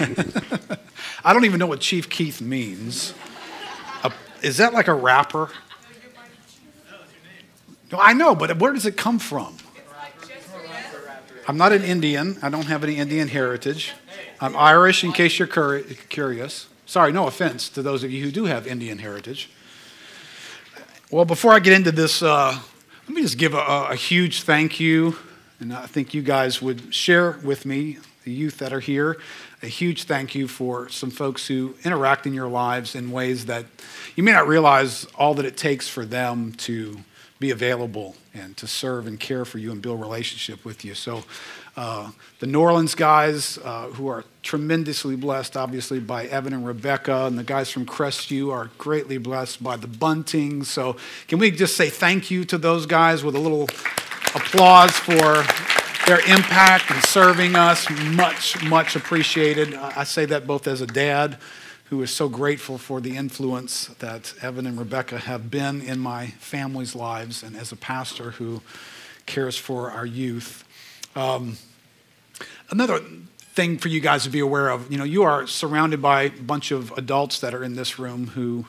I don't even know what Chief Keith means. Uh, is that like a rapper? No, I know, but where does it come from? I'm not an Indian. I don't have any Indian heritage. I'm Irish, in case you're curious. Sorry, no offense to those of you who do have Indian heritage. Well, before I get into this, uh, let me just give a, a, huge thank you, and I think you guys would share with me, the youth that are here, a huge thank you for some folks who interact in your lives in ways that you may not realize all that it takes for them to be available and to serve and care for you and build relationship with you. So, uh, the New Orleans guys, uh, who are tremendously blessed, obviously, by Evan and Rebecca, and the guys from Crestview are greatly blessed by the Buntings. So, can we just say thank you to those guys with a little applause for their impact and serving us? Much, much appreciated. I say that both as a dad who is so grateful for the influence that Evan and Rebecca have been in my family's lives, and as a pastor who cares for our youth. Um, another thing for you guys to be aware of you know, you are surrounded by a bunch of adults that are in this room who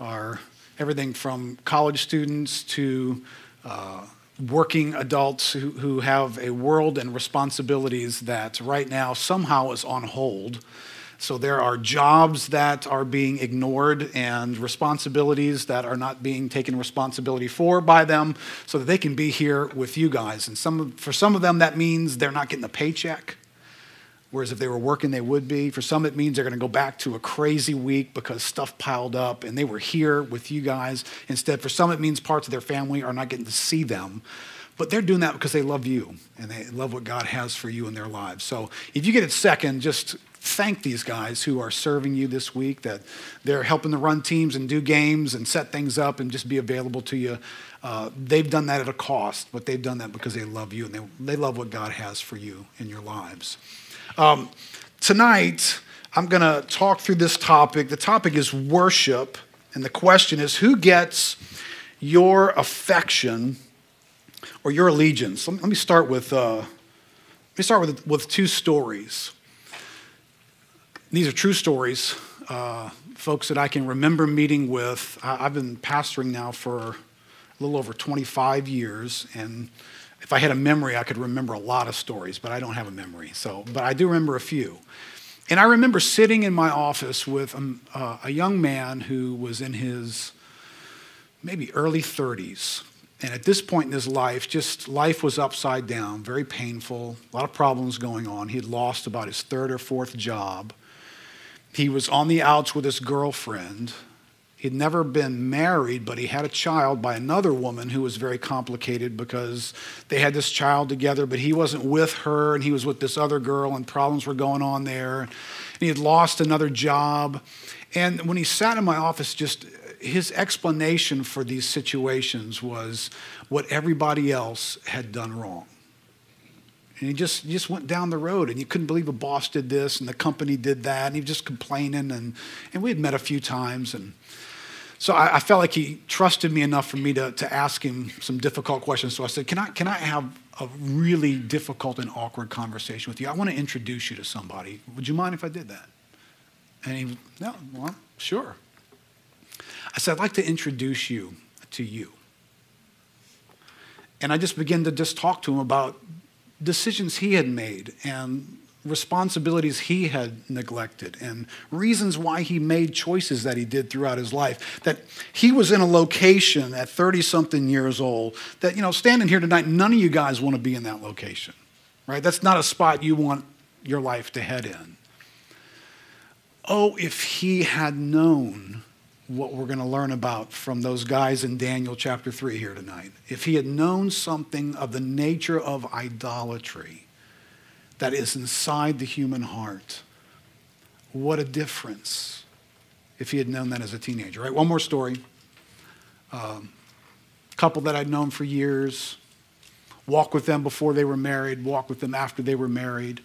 are everything from college students to uh, working adults who, who have a world and responsibilities that right now somehow is on hold so there are jobs that are being ignored and responsibilities that are not being taken responsibility for by them so that they can be here with you guys. And some, for some of them, that means they're not getting a paycheck. Whereas if they were working, they would be. For some, it means they're going to go back to a crazy week because stuff piled up and they were here with you guys. Instead, for some, it means parts of their family are not getting to see them. But they're doing that because they love you and they love what God has for you in their lives. So if you get a second, just thank these guys who are serving you this week, that they're helping to run teams and do games and set things up and just be available to you. Uh, they've done that at a cost, but they've done that because they love you and they, they love what God has for you in your lives. Um, tonight, I'm going to talk through this topic. The topic is worship, and the question is who gets your affection or your allegiance? Let me start with, uh, let me start with, with two stories. These are true stories, uh, folks that I can remember meeting with. I've been pastoring now for a little over 25 years, and if I had a memory, I could remember a lot of stories, but I don't have a memory. So, but I do remember a few. And I remember sitting in my office with a, uh, a young man who was in his maybe early 30s. And at this point in his life, just life was upside down, very painful, a lot of problems going on. He had lost about his third or fourth job. He was on the outs with his girlfriend. He'd never been married, but he had a child by another woman who was very complicated because they had this child together, but he wasn't with her and he was with this other girl, and problems were going on there. And he had lost another job. And when he sat in my office, just his explanation for these situations was what everybody else had done wrong. And he just, just went down the road, and you couldn't believe a boss did this, and the company did that, and he was just complaining. And, and we had met a few times. And so I, I felt like he trusted me enough for me to, to ask him some difficult questions. So I said, can I, can I have a really difficult and awkward conversation with you? I want to introduce you to somebody. Would you mind if I did that? And he, no, well, sure. I said, I'd like to introduce you to you. And I just began to just talk to him about decisions he had made and responsibilities he had neglected and reasons why he made choices that he did throughout his life. That he was in a location at 30 something years old that, you know, standing here tonight, none of you guys want to be in that location, right? That's not a spot you want your life to head in. Oh, if he had known what we're going to learn about from those guys in Daniel chapter 3 here tonight. If he had known something of the nature of idolatry that is inside the human heart, what a difference if he had known that as a teenager, right? One more story. Um, couple that I'd known for years, walk with them before they were married, walk with them after they were married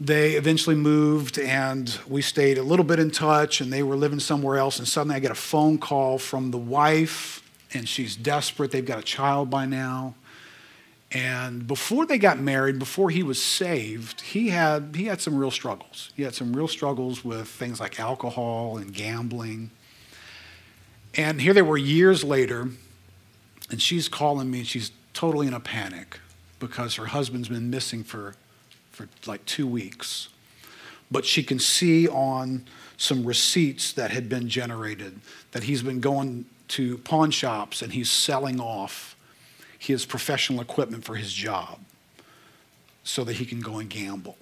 they eventually moved and we stayed a little bit in touch and they were living somewhere else and suddenly i get a phone call from the wife and she's desperate they've got a child by now And before they got married, before he was saved, he had, he had some real struggles. He had some real struggles with things like alcohol and gambling. And here they were years later, and she's calling me, and she's totally in a panic because her husband's been missing for, for like two weeks. But she can see on some receipts that had been generated that he's been going to pawn shops and he's selling off his professional equipment for his job so that he can go and gamble.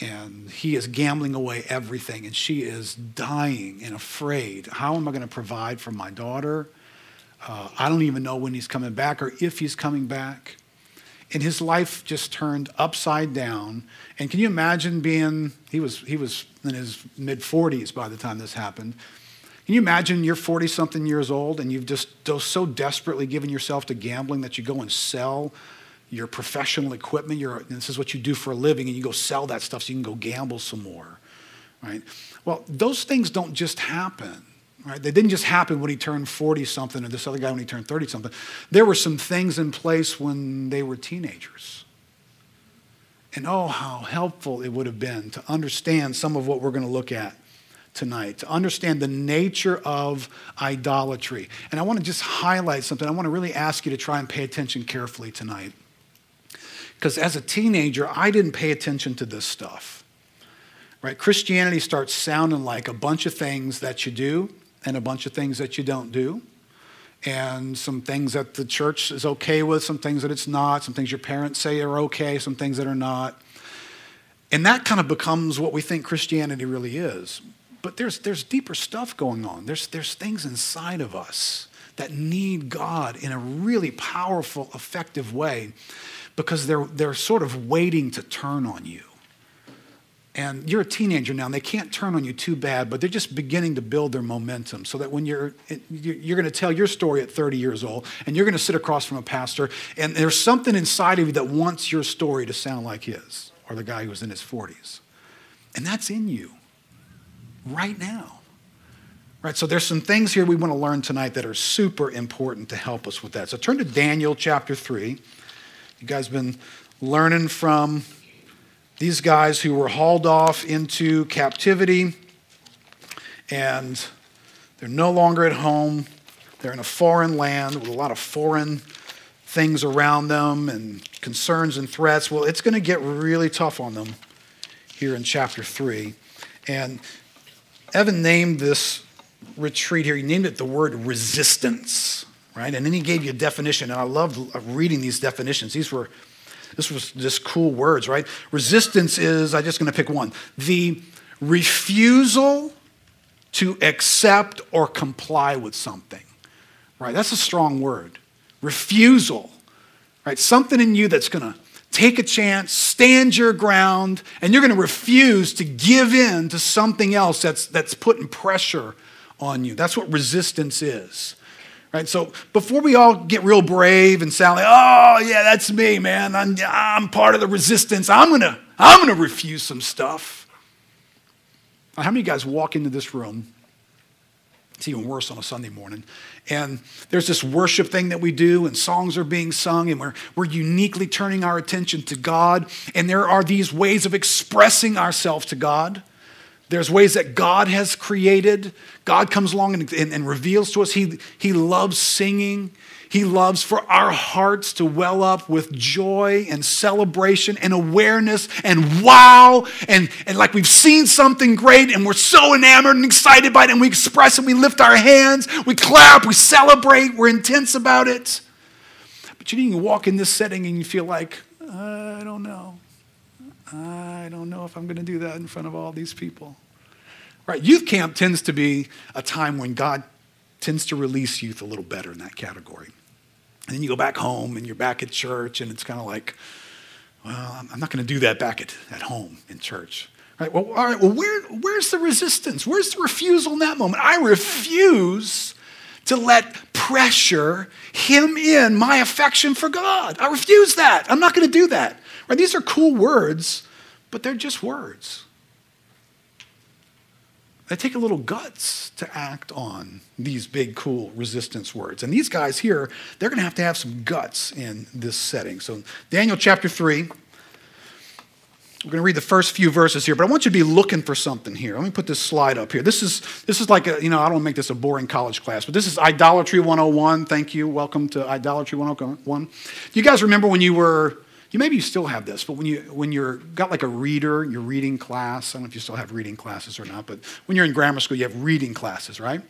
And he is gambling away everything, and she is dying and afraid. How am I going to provide for my daughter? Uh, I don't even know when he's coming back or if he's coming back. And his life just turned upside down. And can you imagine being, he was, he was in his mid 40s by the time this happened. Can you imagine you're 40 something years old and you've just so desperately given yourself to gambling that you go and sell your professional equipment? Your, this is what you do for a living, and you go sell that stuff so you can go gamble some more, right? Well, those things don't just happen. Right? They didn't just happen when he turned 40 something or this other guy when he turned 30 something. There were some things in place when they were teenagers. And oh, how helpful it would have been to understand some of what we're going to look at tonight to understand the nature of idolatry. And I want to just highlight something. I want to really ask you to try and pay attention carefully tonight. Because as a teenager, I didn't pay attention to this stuff. Right? Christianity starts sounding like a bunch of things that you do and a bunch of things that you don't do. And some things that the church is okay with, some things that it's not, some things your parents say are okay, some things that are not. And that kind of becomes what we think Christianity really is but there's, there's deeper stuff going on. There's, there's things inside of us that need God in a really powerful, effective way because they're, they're sort of waiting to turn on you. And you're a teenager now, and they can't turn on you too bad, but they're just beginning to build their momentum so that when you're, you're going to tell your story at 30 years old, and you're going to sit across from a pastor, and there's something inside of you that wants your story to sound like his, or the guy who was in his 40s. And that's in you right now. Right, so there's some things here we want to learn tonight that are super important to help us with that. So turn to Daniel chapter 3. You guys been learning from these guys who were hauled off into captivity and they're no longer at home. They're in a foreign land with a lot of foreign things around them and concerns and threats. Well, it's going to get really tough on them here in chapter 3. And Evan named this retreat here, he named it the word resistance, right? And then he gave you a definition, and I love reading these definitions. These were, this was just cool words, right? Resistance is, I'm just going to pick one, the refusal to accept or comply with something, right? That's a strong word. Refusal, right? Something in you that's going to take a chance, stand your ground, and you're going to refuse to give in to something else that's, that's putting pressure on you. That's what resistance is. Right? So before we all get real brave and sound like, oh, yeah, that's me, man. I'm, I'm part of the resistance. I'm going to I'm going to refuse some stuff. How many of you guys walk into this room it's even worse on a Sunday morning. And there's this worship thing that we do, and songs are being sung, and we're, we're uniquely turning our attention to God. And there are these ways of expressing ourselves to God. There's ways that God has created. God comes along and, and, and reveals to us He, he loves singing. He loves for our hearts to well up with joy and celebration and awareness and wow. And, and like we've seen something great and we're so enamored and excited by it and we express it. We lift our hands, we clap, we celebrate, we're intense about it. But you didn't walk in this setting and you feel like, I don't know. I don't know if I'm going to do that in front of all these people. Right? Youth camp tends to be a time when God tends to release youth a little better in that category. And then you go back home and you're back at church, and it's kind of like, well, I'm not going to do that back at, at home in church. Right? Well, all right, well, where, where's the resistance? Where's the refusal in that moment? I refuse to let pressure him in my affection for God. I refuse that. I'm not going to do that. Right? These are cool words, but they're just words. They take a little guts to act on these big, cool resistance words. And these guys here, they're going to have to have some guts in this setting. So, Daniel chapter 3, we're going to read the first few verses here, but I want you to be looking for something here. Let me put this slide up here. This is, this is like, a, you know, I don't want to make this a boring college class, but this is Idolatry 101. Thank you. Welcome to Idolatry 101. Do you guys remember when you were you maybe you still have this, but when you when you're got like a reader, you're reading class. I don't know if you still have reading classes or not, but when you're in grammar school, you have reading classes, right?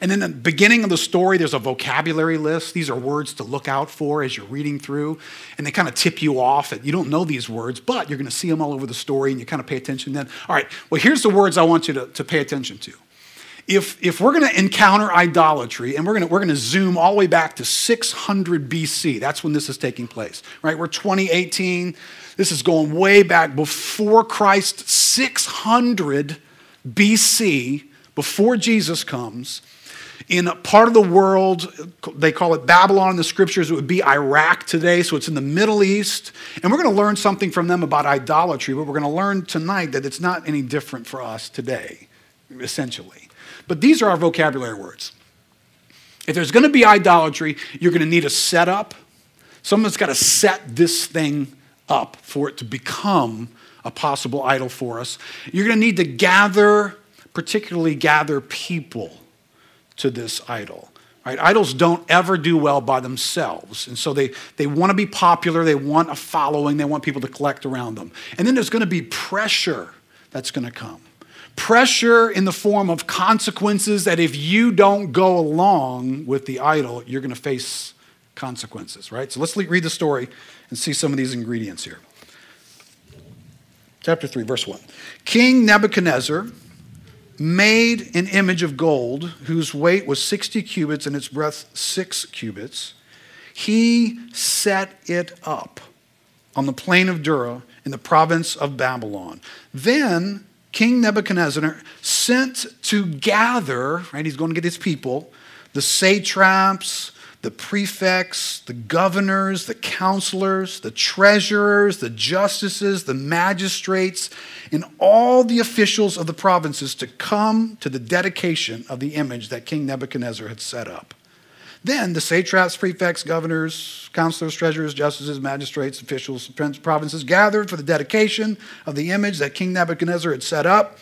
And then the beginning of the story, there's a vocabulary list. These are words to look out for as you're reading through, and they kind of tip you off that you don't know these words, but you're going to see them all over the story, and you kind of pay attention. Then, all right, well, here's the words I want you to, to pay attention to if, if we're going to encounter idolatry, and we're going we're to zoom all the way back to 600 BC, that's when this is taking place, right? We're 2018. This is going way back before Christ, 600 BC, before Jesus comes. In a part of the world, they call it Babylon in the scriptures, it would be Iraq today, so it's in the Middle East. And we're going to learn something from them about idolatry, but we're going to learn tonight that it's not any different for us today, essentially. But these are our vocabulary words. If there's going to be idolatry, you're going to need a setup. Someone's got to set this thing up for it to become a possible idol for us. You're going to need to gather, particularly gather people to this idol. Right? Idols don't ever do well by themselves. And so they, they want to be popular, they want a following, they want people to collect around them. And then there's going to be pressure that's going to come pressure in the form of consequences that if you don't go along with the idol, you're going to face consequences, right? So let's read the story and see some of these ingredients here. Chapter 3, verse 1. King Nebuchadnezzar made an image of gold whose weight was 60 cubits and its breadth 6 cubits. He set it up on the plain of Dura in the province of Babylon. Then King Nebuchadnezzar sent to gather, right? He's going to get his people, the satraps, the prefects, the governors, the counselors, the treasurers, the justices, the magistrates, and all the officials of the provinces to come to the dedication of the image that King Nebuchadnezzar had set up. Then the satraps, prefects, governors, counselors, treasurers, justices, magistrates, officials, provinces gathered for the dedication of the image that King Nebuchadnezzar had set up.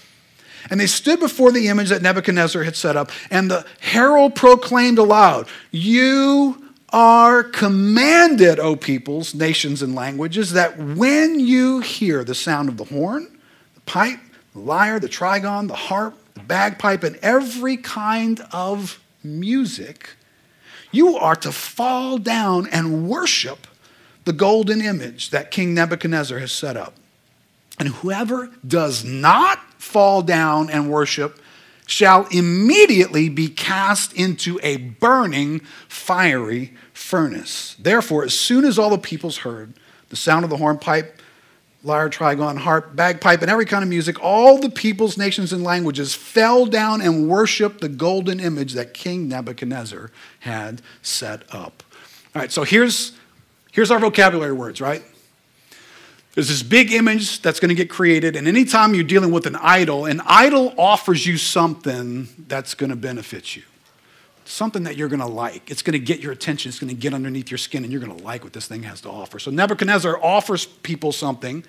And they stood before the image that Nebuchadnezzar had set up. And the herald proclaimed aloud, You are commanded, O peoples, nations, and languages, that when you hear the sound of the horn, the pipe, the lyre, the trigon, the harp, the bagpipe, and every kind of music, you are to fall down and worship the golden image that King Nebuchadnezzar has set up. And whoever does not fall down and worship shall immediately be cast into a burning, fiery furnace. Therefore, as soon as all the peoples heard the sound of the hornpipe, lyre, trigon, harp, bagpipe, and every kind of music, all the peoples, nations, and languages fell down and worshiped the golden image that King Nebuchadnezzar had set up. All right, so here's, here's our vocabulary words, right? There's this big image that's going to get created, and anytime you're dealing with an idol, an idol offers you something that's going to benefit you something that you're going to like. It's going to get your attention. It's going to get underneath your skin, and you're going to like what this thing has to offer. So Nebuchadnezzar offers people something.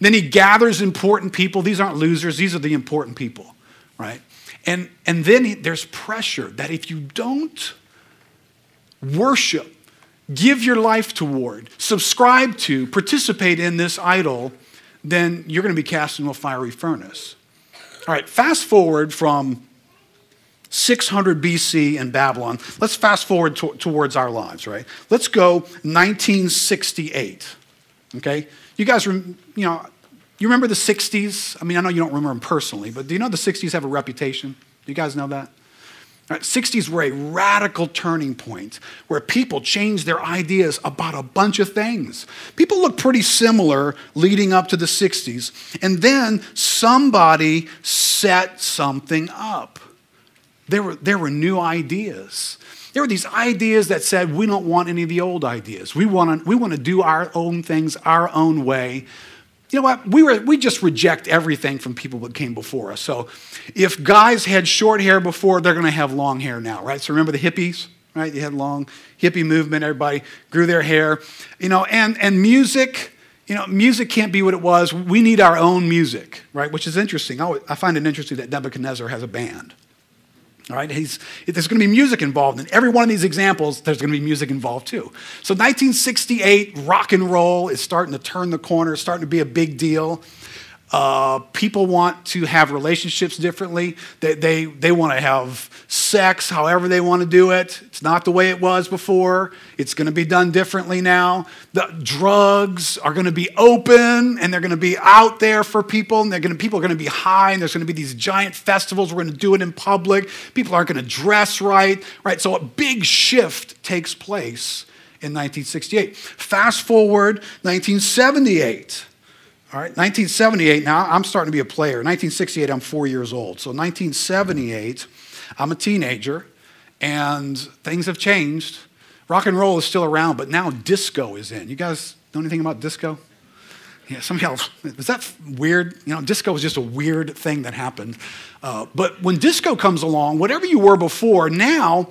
Then he gathers important people. These aren't losers, these are the important people, right? And, and then he, there's pressure that if you don't worship, give your life toward, subscribe to, participate in this idol, then you're going to be cast into a fiery furnace. All right, fast forward from 600 BC in Babylon. Let's fast forward to, towards our lives, right? Let's go 1968. Okay? You guys, you know, you remember the 60s? I mean, I know you don't remember them personally, but do you know the 60s have a reputation? Do you guys know that? Right, 60s were a radical turning point where people changed their ideas about a bunch of things. People looked pretty similar leading up to the 60s, and then somebody set something up. There were, there were new ideas. There were these ideas that said, we don't want any of the old ideas. We want to we want to do our own things our own way. you know what? We, were, we just reject everything from people that came before us. So if guys had short hair before, they're going to have long hair now, right? So remember the hippies, right? You had long hippie movement. Everybody grew their hair, you know, and, and music, you know, music can't be what it was. We need our own music, right? Which is interesting. I find it interesting that Nebuchadnezzar has a band. All right, He's, there's going to be music involved. In every one of these examples, there's going to be music involved too. So 1968, rock and roll is starting to turn the corner, starting to be a big deal. Uh, people want to have relationships differently. They, they, they want to have sex however they want to do it. It's not the way it was before. It's going to be done differently now. The drugs are going to be open and they're going to be out there for people. And they're going to, people are going to be high and there's going to be these giant festivals. We're going to do it in public. People aren't going to dress right. Right. So a big shift takes place in 1968. Fast forward 1978. All right, 1978, now I'm starting to be a player. 1968, I'm four years old. So 1978, I'm a teenager, and things have changed. Rock and roll is still around, but now disco is in. You guys know anything about disco? Yeah, some y'all, is that weird? You know, disco is just a weird thing that happened. Uh, but when disco comes along, whatever you were before, now,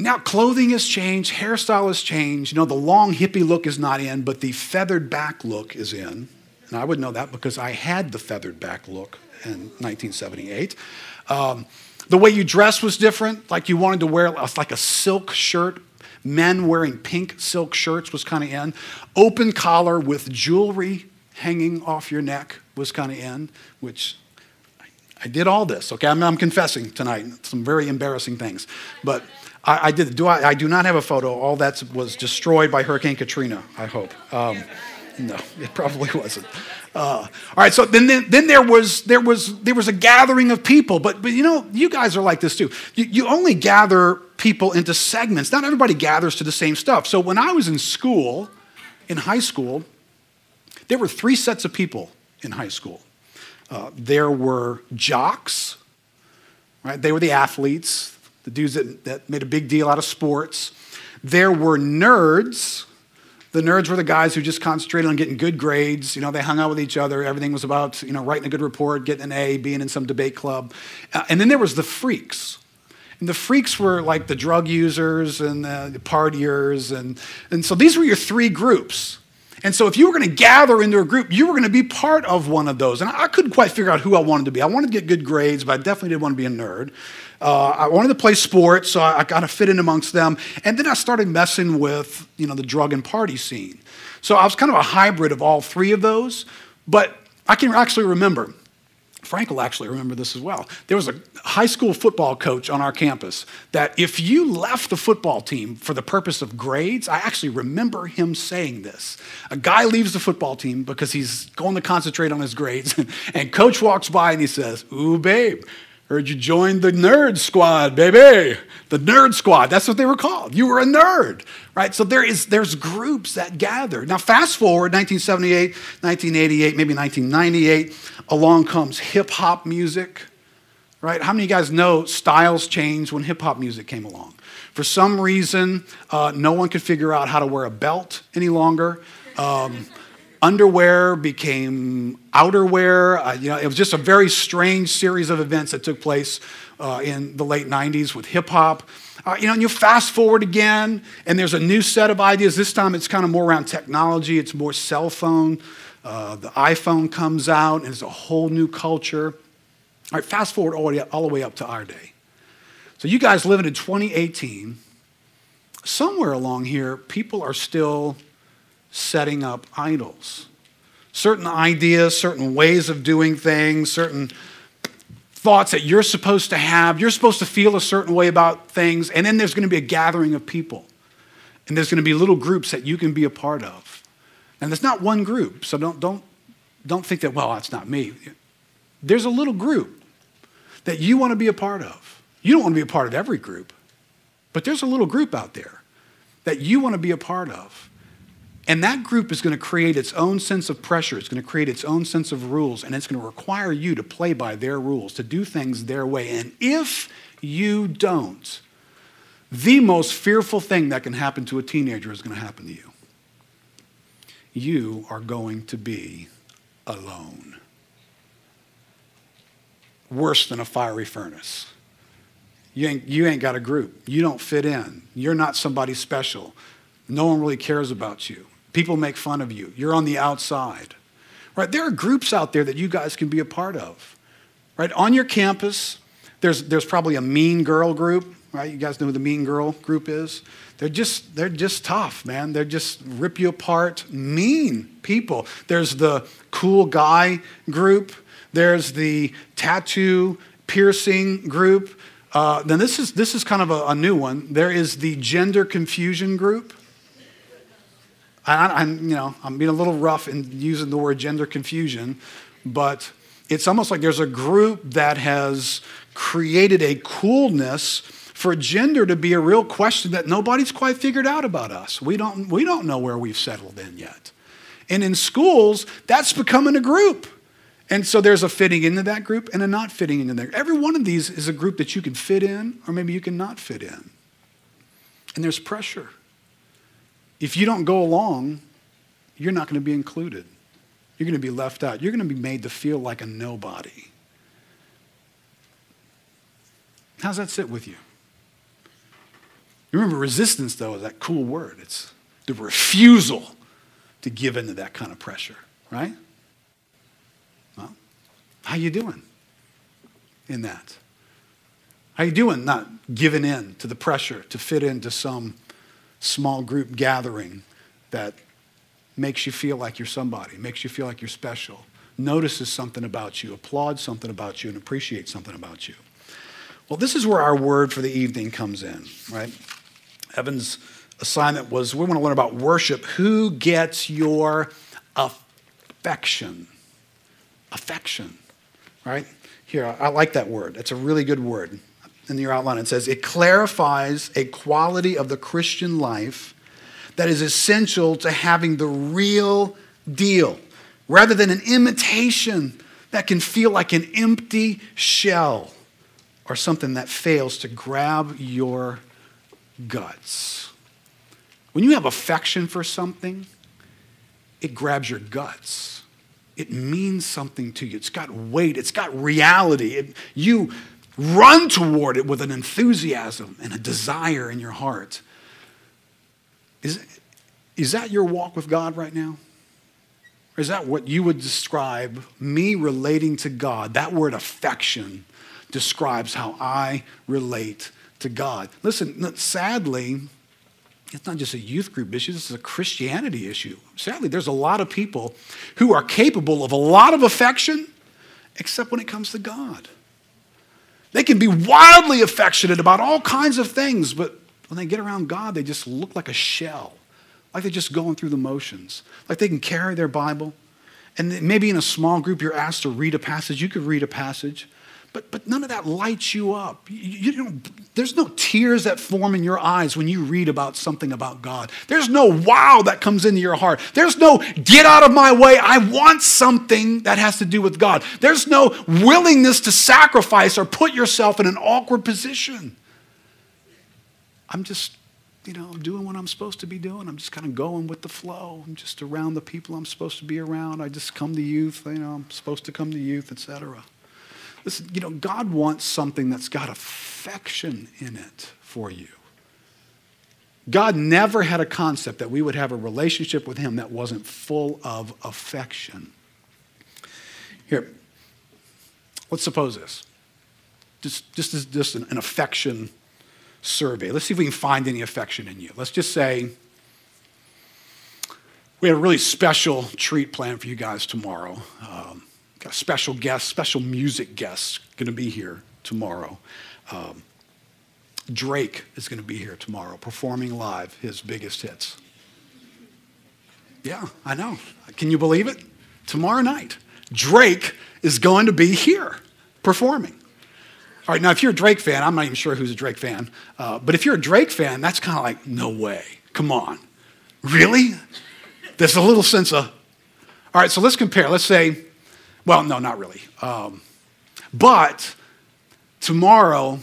now clothing has changed, hairstyle has changed. You know, the long hippie look is not in, but the feathered back look is in. And I would know that because I had the feathered back look in 1978. Um, the way you dress was different. Like you wanted to wear like a silk shirt. Men wearing pink silk shirts was kind of in. Open collar with jewelry hanging off your neck was kind of in, which I did all this. Okay, I'm, I'm confessing tonight some very embarrassing things, but I, I did. Do I, I, do not have a photo. All that was destroyed by Hurricane Katrina. I hope. Um, no, it probably wasn't. Uh, all right, so then, then, then, there, was, there, was, there was a gathering of people, but, but you know, you guys are like this too. You, you only gather people into segments. Not everybody gathers to the same stuff. So when I was in school, in high school, there were three sets of people in high school. Uh, there were jocks, right? They were the athletes, the dudes that, that made a big deal out of sports. There were nerds, the nerds were the guys who just concentrated on getting good grades. You know, they hung out with each other. Everything was about, you know, writing a good report, getting an A, being in some debate club. Uh, and then there was the freaks. And the freaks were like the drug users and the, the partiers. And, and so these were your three groups. And so if you were going to gather into a group, you were going to be part of one of those. And I couldn't quite figure out who I wanted to be. I wanted to get good grades, but I definitely didn't want to be a nerd. Uh, I wanted to play sports, so I, I got to fit in amongst them. And then I started messing with, you know, the drug and party scene. So I was kind of a hybrid of all three of those. But I can actually remember Frank will actually remember this as well. There was a high school football coach on our campus that if you left the football team for the purpose of grades, I actually remember him saying this. A guy leaves the football team because he's going to concentrate on his grades, and coach walks by and he says, Ooh, babe, Heard you joined the nerd squad, baby. The nerd squad. That's what they were called. You were a nerd, right? So there is there's groups that gather. Now fast forward 1978, 1988, maybe 1998, along comes hip hop music, right? How many of you guys know styles changed when hip hop music came along? For some reason, uh, no one could figure out how to wear a belt any longer. Um, underwear became outerwear. Uh, you know, it was just a very strange series of events that took place uh, in the late 90s with hip hop. Uh, you know, and you fast forward again, and there's a new set of ideas. This time it's kind of more around technology, it's more cell phone. Uh, the iPhone comes out, and it's a whole new culture. All right, fast forward all the, way, all the way up to our day. So, you guys living in 2018, somewhere along here, people are still setting up idols. Certain ideas, certain ways of doing things, certain thoughts that you're supposed to have. You're supposed to feel a certain way about things, and then there's going to be a gathering of people. And there's going to be little groups that you can be a part of. And there's not one group, so don't, don't, don't think that, well, that's not me. There's a little group that you want to be a part of. You don't want to be a part of every group, but there's a little group out there that you want to be a part of. And that group is going to create its own sense of pressure. It's going to create its own sense of rules, and it's going to require you to play by their rules, to do things their way. And if you don't, the most fearful thing that can happen to a teenager is going to happen to you. you are going to be alone. Worse than a fiery furnace. You ain't, you ain't got a group. You don't fit in. You're not somebody special. No one really cares about you. People make fun of you. You're on the outside. Right? There are groups out there that you guys can be a part of. Right? On your campus, there's, there's probably a mean girl group, right? You guys know who the mean girl group is? They're just, they're just tough, man. They're just rip you apart, mean people. There's the cool guy group. There's the tattoo piercing group. Uh, then this is, this is kind of a, a, new one. There is the gender confusion group. I, am you know, I'm being a little rough in using the word gender confusion, but it's almost like there's a group that has created a coolness for gender to be a real question that nobody's quite figured out about us. We don't, we don't know where we've settled in yet. And in schools, that's becoming a group. And so there's a fitting into that group and a not fitting into there. Every one of these is a group that you can fit in or maybe you can not fit in. And there's pressure. If you don't go along, you're not going to be included. You're going to be left out. You're going to be made to feel like a nobody. How's that sit with you? You remember, resistance, though, is that cool word. It's the refusal to give into that kind of pressure, right? Well, how you doing in that? How you doing not giving in to the pressure to fit into some small group gathering that makes you feel like you're somebody, makes you feel like you're special, notices something about you, applauds something about you, and appreciates something about you. Well, this is where our word for the evening comes in, right? Evan's assignment was we want to learn about worship. Who gets your affection? Affection, right? Here, I like that word. It's a really good word. In your outline, it says it clarifies a quality of the Christian life that is essential to having the real deal rather than an imitation that can feel like an empty shell or something that fails to grab your guts. When you have affection for something, it grabs your guts. It means something to you. It's got weight, it's got reality. It, you run toward it with an enthusiasm and a desire in your heart. Is, is that your walk with God right now? Or is that what you would describe me relating to God? That word affection describes how I relate to God. Listen, sadly, it's not just a youth group issue, this is a Christianity issue. Sadly, there's a lot of people who are capable of a lot of affection, except when it comes to God. They can be wildly affectionate about all kinds of things, but when they get around God, they just look like a shell, like they're just going through the motions, like they can carry their Bible. And maybe in a small group, you're asked to read a passage. You could read a passage. But, but none of that lights you up. You, you know, there's no tears that form in your eyes when you read about something about God. There's no wow that comes into your heart. There's no get out of my way. I want something that has to do with God. There's no willingness to sacrifice or put yourself in an awkward position. I'm just, you know, doing what I'm supposed to be doing. I'm just kind of going with the flow. I'm just around the people I'm supposed to be around. I just come to youth. You know, I'm supposed to come to youth, etc. Listen, you know, God wants something that's got affection in it for you. God never had a concept that we would have a relationship with Him that wasn't full of affection. Here, let's suppose this. Just, just, just an, an affection survey. Let's see if we can find any affection in you. Let's just say we have a really special treat planned for you guys tomorrow. Um, Got special guest, special music guest going to be here tomorrow. Um, Drake is going to be here tomorrow, performing live his biggest hits. Yeah, I know. Can you believe it? Tomorrow night, Drake is going to be here performing. All right, now if you're a Drake fan, I'm not even sure who's a Drake fan, uh, but if you're a Drake fan, that's kind of like, no way. Come on. Really? There's a little sense of, all right, so let's compare. Let's say well, no, not really. Um, but tomorrow,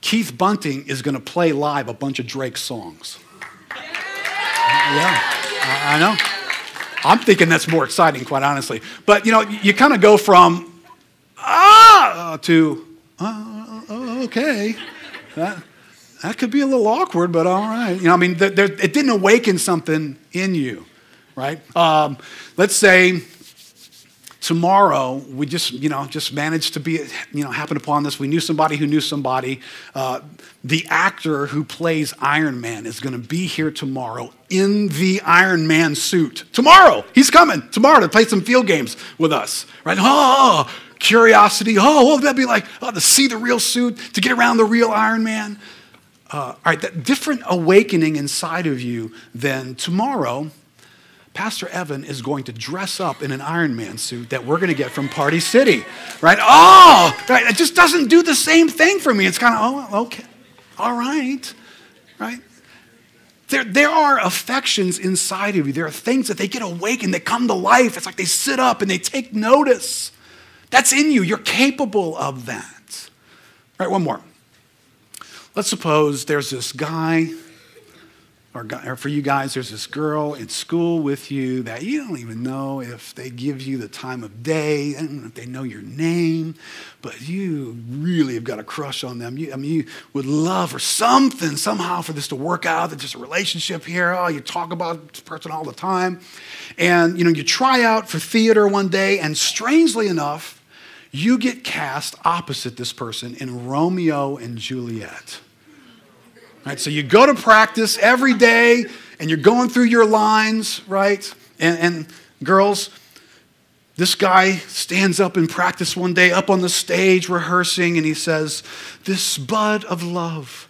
Keith Bunting is going to play live a bunch of Drake songs. Yeah, I, I know. I'm thinking that's more exciting, quite honestly. But you know, you kind of go from ah to uh, okay. That, that could be a little awkward, but all right. You know, I mean, there, it didn't awaken something in you, right? Um, let's say tomorrow we just you know just managed to be you know happened upon this. We knew somebody who knew somebody. Uh, the actor who plays iron man is going to be here tomorrow in the iron man suit. Tomorrow! He's coming tomorrow to play some field games with us right? Oh curiosity oh what would that be like? Oh, to see the real suit to get around the real iron man. Uh, all right that different awakening inside of you than tomorrow Pastor Evan is going to dress up in an Iron Man suit that we're going to get from Party City, right? Oh, right. It just doesn't do the same thing for me. It's kind of, oh, okay, all right, right? There, there are affections inside of you. There are things that they get awakened, that come to life. It's like they sit up and they take notice. That's in you. You're capable of that. All right, one more. Let's suppose there's this guy or, or for you guys, there's this girl in school with you that you don't even know if they give you the time of day, if they know your name, but you really have got a crush on them. You, I mean, you would love for something, somehow, for this to work out. There's just a relationship here. Oh, you talk about this person all the time. And, you know, you try out for theater one day, and strangely enough, you get cast opposite this person in Romeo and Juliet. Right? So you go to practice every day and you're going through your lines, right? And, and girls, this guy stands up in practice one day, up on the stage rehearsing, and he says, This bud of love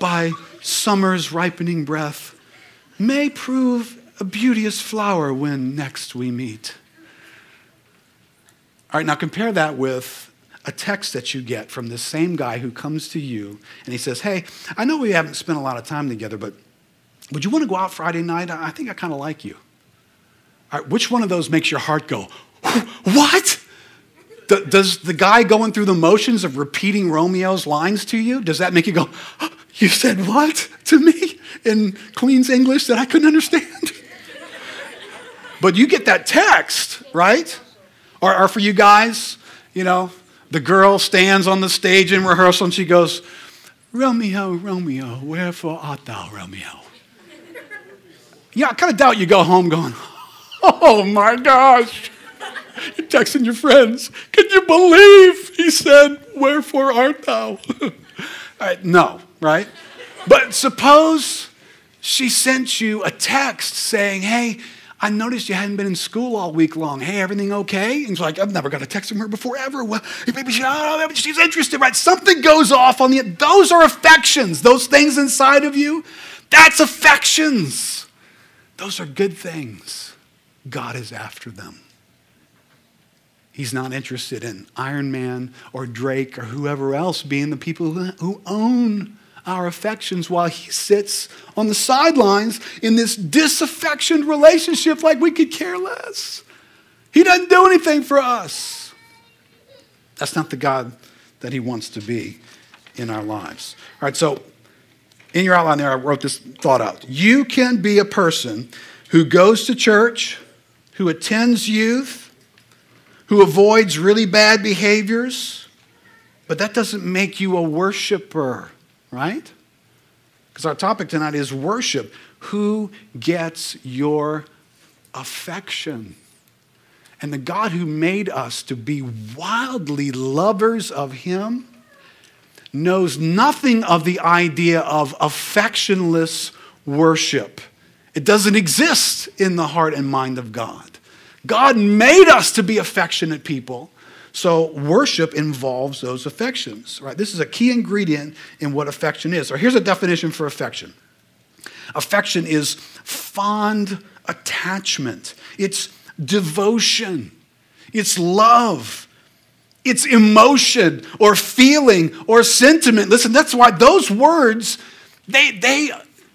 by summer's ripening breath may prove a beauteous flower when next we meet. All right, now compare that with a text that you get from this same guy who comes to you and he says, Hey, I know we haven't spent a lot of time together, but would you want to go out Friday night? I think I kind of like you. Which one of those makes your heart go, What? Does the guy going through the motions of repeating Romeo's lines to you, does that make you go, You said what to me in Queen's English that I couldn't understand? but you get that text, right? Or, or for you guys, you know, the girl stands on the stage in rehearsal and she goes, Romeo, Romeo, wherefore art thou, Romeo? Yeah, I kind of doubt you go home going, Oh my gosh. You're texting your friends. Can you believe he said, Wherefore art thou? no, right? But suppose she sent you a text saying, Hey, I noticed you hadn't been in school all week long. Hey, everything okay? And like, I've never got a text from her before ever. Well, maybe she, oh, maybe she's interested, right? Something goes off on the, those are affections. Those things inside of you, that's affections. Those are good things. God is after them. He's not interested in Iron Man or Drake or whoever else being the people who own our affections while he sits on the sidelines in this disaffectioned relationship like we could care less. He doesn't do anything for us. That's not the God that he wants to be in our lives. All right, so in your outline there, I wrote this thought out. You can be a person who goes to church, who attends youth, who avoids really bad behaviors, but that doesn't make you a worshiper right? Because our topic tonight is worship. Who gets your affection? And the God who made us to be wildly lovers of Him knows nothing of the idea of affectionless worship. It doesn't exist in the heart and mind of God. God made us to be affectionate people, so worship involves those affections, right? This is a key ingredient in what affection is. So here's a definition for affection. Affection is fond attachment. It's devotion. It's love. It's emotion or feeling or sentiment. Listen, that's why those words they they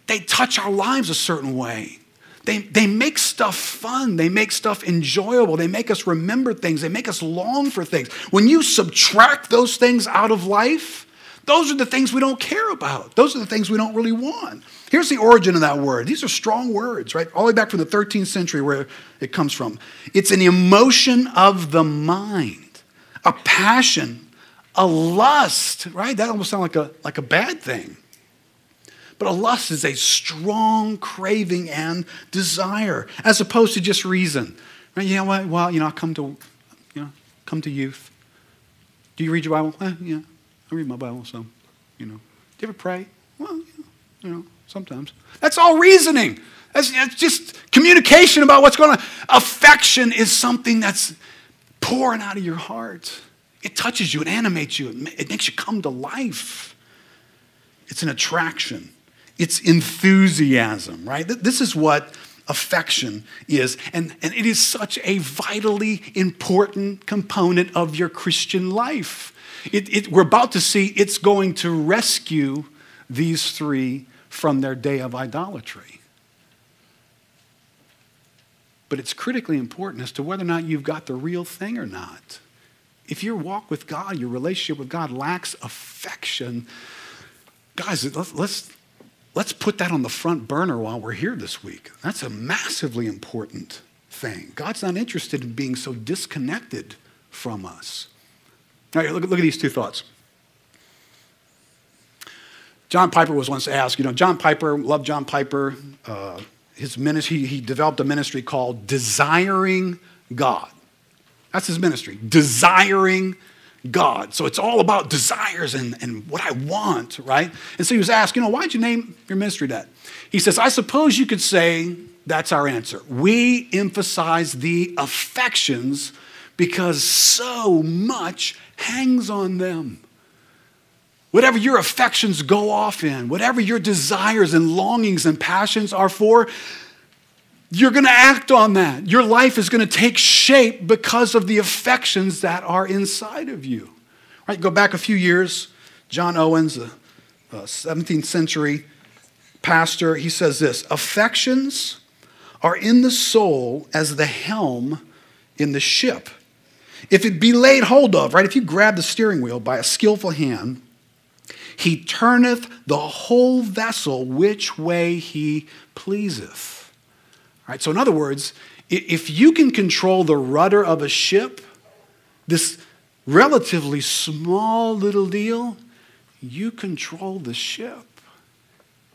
they touch our lives a certain way. They, they make stuff fun. They make stuff enjoyable. They make us remember things. They make us long for things. When you subtract those things out of life, Those are the things we don't care about. Those are the things we don't really want. Here's the origin of that word. These are strong words, right? All the way back from the 13th century where it comes from. It's an emotion of the mind, a passion, a lust, right? That almost sounds like a, like a bad thing. But a lust is a strong craving and desire, as opposed to just reason. Right? You know what? Well, you know, I come to, you know, come to youth. Do you read your Bible? Eh, yeah, I read my Bible some. You know, do you ever pray? Well, you know, sometimes. That's all reasoning. That's, that's just communication about what's going on. Affection is something that's pouring out of your heart. It touches you, it animates you, it makes you come to life. It's an attraction, it's enthusiasm, right? This is what affection is. And, and it is such a vitally important component of your Christian life. It, it, we're about to see it's going to rescue these three from their day of idolatry. But it's critically important as to whether or not you've got the real thing or not. If your walk with God, your relationship with God lacks affection, guys, let's, let's Let's put that on the front burner while we're here this week. That's a massively important thing. God's not interested in being so disconnected from us. All right, look, look at these two thoughts. John Piper was once asked, you know, John Piper, loved John Piper. Uh, his ministry, he, he developed a ministry called Desiring God. That's his ministry, Desiring God. So it's all about desires and, and what I want, right? And so he was asked, you know, why'd you name your ministry that? He says, I suppose you could say that's our answer. We emphasize the affections because so much hangs on them. Whatever your affections go off in, whatever your desires and longings and passions are for, you're going to act on that. Your life is going to take shape because of the affections that are inside of you. Right? Go back a few years. John Owens, a, a 17th century pastor, he says this Affections are in the soul as the helm in the ship. If it be laid hold of, right, if you grab the steering wheel by a skillful hand, he turneth the whole vessel which way he pleaseth. Right? So, in other words, if you can control the rudder of a ship, this relatively small little deal, you control the ship.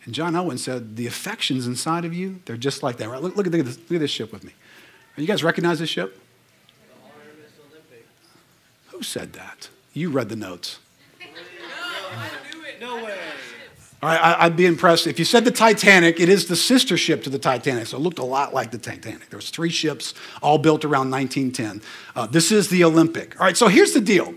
And John Owen said, the affections inside of you, they're just like that. Right? Look, look, at, this, look at this ship with me. You guys recognize this ship? Who said that? You read the notes. No way. I, would be impressed if you said the Titanic. It is the sister ship to the Titanic, so it looked a lot like the Titanic. There was three ships, all built around 1910. Uh, this is the Olympic. All right, so here's the deal.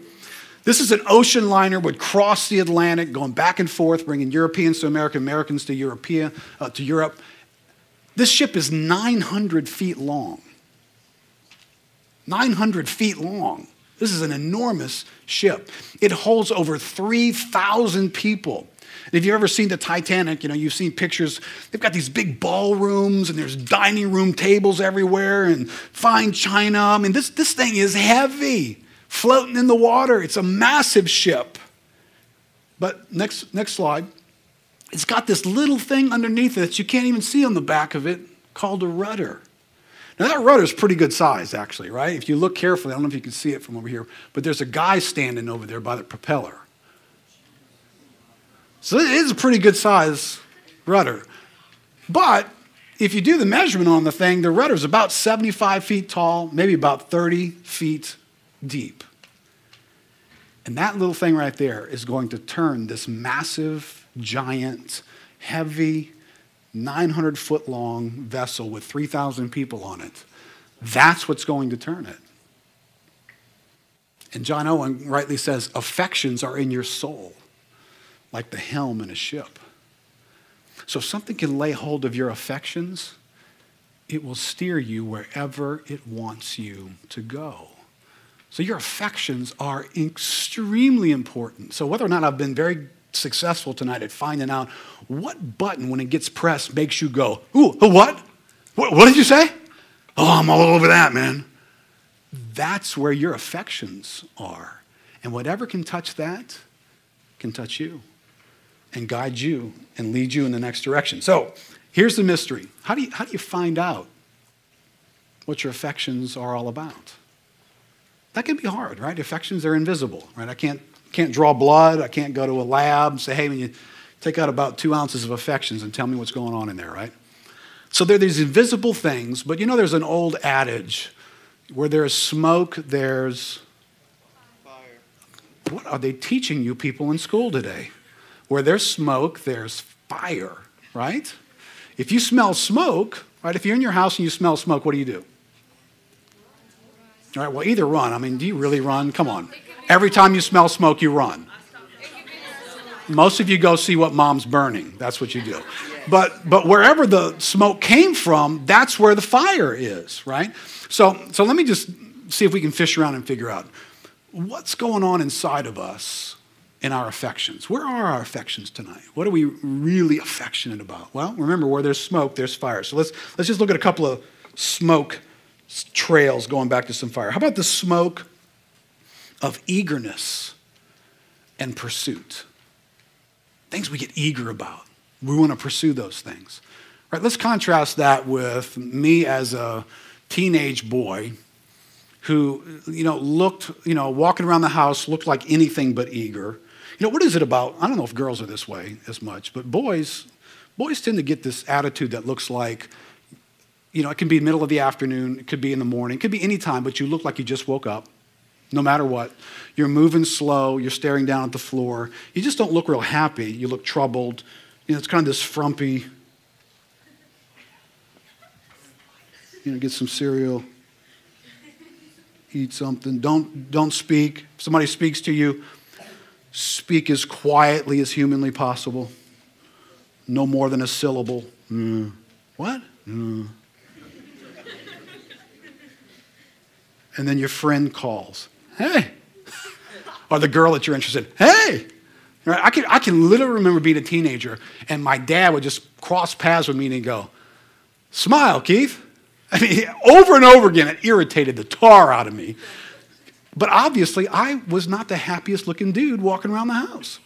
This is an ocean liner would cross the Atlantic, going back and forth, bringing Europeans to America, Americans to European uh, to Europe. This ship is 900 feet long. 900 feet long. This is an enormous ship. It holds over 3,000 people. And if you've ever seen the Titanic, you know, you've seen pictures, they've got these big ballrooms and there's dining room tables everywhere and fine china. I mean, this, this thing is heavy, floating in the water. It's a massive ship. But next, next slide. It's got this little thing underneath it that you can't even see on the back of it called a rudder. Now, that rudder is pretty good size, actually, right? If you look carefully, I don't know if you can see it from over here, but there's a guy standing over there by the propeller. So it is a pretty good size rudder. But if you do the measurement on the thing, the rudder is about 75 feet tall, maybe about 30 feet deep. And that little thing right there is going to turn this massive, giant, heavy, 900 foot long vessel with 3,000 people on it. That's what's going to turn it. And John Owen rightly says, affections are in your soul like the helm in a ship. So if something can lay hold of your affections, it will steer you wherever it wants you to go. So your affections are extremely important. So whether or not I've been very successful tonight at finding out what button, when it gets pressed, makes you go, ooh, what? What, what did you say? Oh, I'm all over that, man. That's where your affections are. And whatever can touch that, can touch you and guide you and lead you in the next direction. So here's the mystery how do you, how do you find out what your affections are all about? That can be hard, right? Affections are invisible, right? I can't, can't draw blood. I can't go to a lab and say, hey, when you take out about two ounces of affections and tell me what's going on in there, right? So there are these invisible things, but you know there's an old adage where there's smoke, there's fire. What are they teaching you people in school today? Where there's smoke, there's fire, right? If you smell smoke, right, if you're in your house and you smell smoke, what do you do? All right, well, either run. I mean, do you really run? Come on. Every time you smell smoke, you run. Most of you go see what mom's burning. That's what you do. But, but wherever the smoke came from, that's where the fire is, right? So, so let me just see if we can fish around and figure out what's going on inside of us in our affections. Where are our affections tonight? What are we really affectionate about? Well, remember, where there's smoke, there's fire. So let's, let's just look at a couple of smoke trails going back to some fire. How about the smoke of eagerness and pursuit? Things we get eager about. We want to pursue those things. All right, let's contrast that with me as a teenage boy who, you know, looked, you know, walking around the house looked like anything but eager. You know, what is it about? I don't know if girls are this way as much, but boys, boys tend to get this attitude that looks like you know, it can be middle of the afternoon, it could be in the morning, it could be any time, but you look like you just woke up, no matter what. You're moving slow, you're staring down at the floor. You just don't look real happy. You look troubled. You know, it's kind of this frumpy, you know, get some cereal, eat something. Don't, don't speak. If somebody speaks to you, speak as quietly as humanly possible. No more than a syllable. Mm. What? Mm. and then your friend calls, hey. or the girl that you're interested in, hey. Right? I, can, I can literally remember being a teenager, and my dad would just cross paths with me and go, smile, Keith. I mean, over and over again, it irritated the tar out of me. But obviously, I was not the happiest looking dude walking around the house.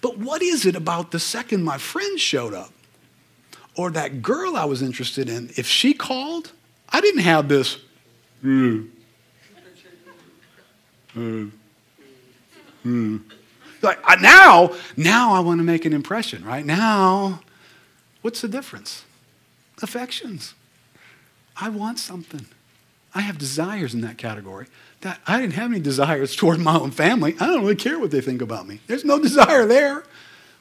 But what is it about the second my friend showed up or that girl I was interested in? If she called, I didn't have this, Mm. Mm. Like now, now I want to make an impression, right? Now, what's the difference? Affections. I want something. I have desires in that category. That I didn't have any desires toward my own family. I don't really care what they think about me. There's no desire there.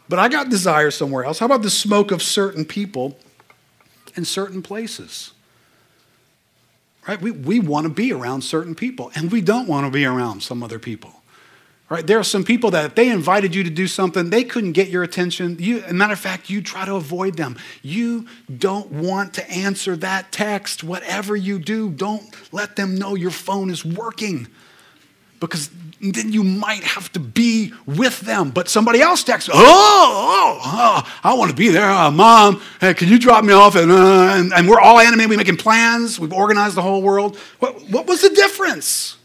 But I got desires somewhere else. How about the smoke of certain people in certain places? Right? We, we want to be around certain people, and we don't want to be around some other people. Right? There are some people that if they invited you to do something, they couldn't get your attention. You, a matter of fact, you try to avoid them. You don't want to answer that text. Whatever you do, don't let them know your phone is working because then you might have to be with them. But somebody else texts, oh, oh, oh I want to be there. Uh, Mom, hey, can you drop me off? And, uh, and, and, we're all animated. We're making plans. We've organized the whole world. What, what was the difference?